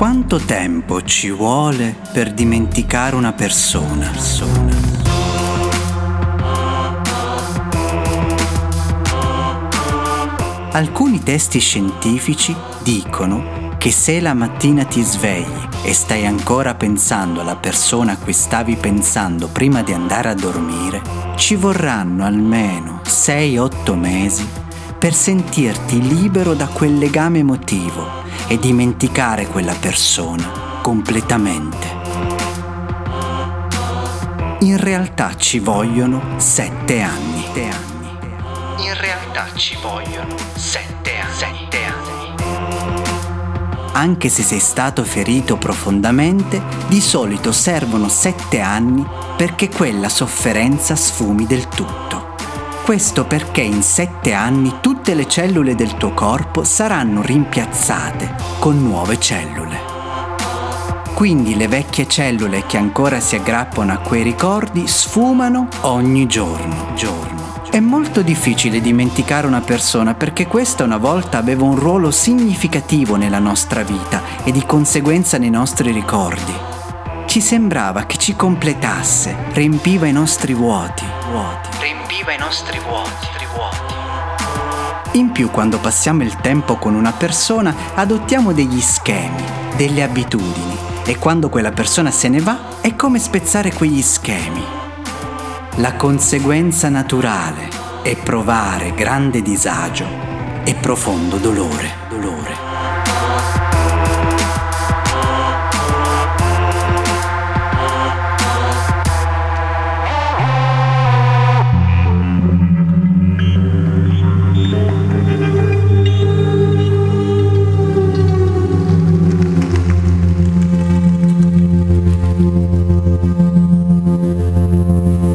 Quanto tempo ci vuole per dimenticare una persona? Alcuni testi scientifici dicono che se la mattina ti svegli e stai ancora pensando alla persona a cui stavi pensando prima di andare a dormire, ci vorranno almeno 6-8 mesi per sentirti libero da quel legame emotivo e dimenticare quella persona completamente. In realtà ci vogliono 7 anni. In realtà ci vogliono 7 anni. Sette anni. Anche se sei stato ferito profondamente, di solito servono 7 anni perché quella sofferenza sfumi del tutto. Questo perché in sette anni tutte le cellule del tuo corpo saranno rimpiazzate con nuove cellule. Quindi le vecchie cellule che ancora si aggrappano a quei ricordi sfumano ogni giorno, giorno. È molto difficile dimenticare una persona perché questa una volta aveva un ruolo significativo nella nostra vita e di conseguenza nei nostri ricordi. Ci sembrava che ci completasse, riempiva i nostri vuoti, vuoti, riempiva i nostri vuoti, vuoti. In più, quando passiamo il tempo con una persona, adottiamo degli schemi, delle abitudini e quando quella persona se ne va è come spezzare quegli schemi. La conseguenza naturale è provare grande disagio e profondo dolore, dolore. Mm-hmm.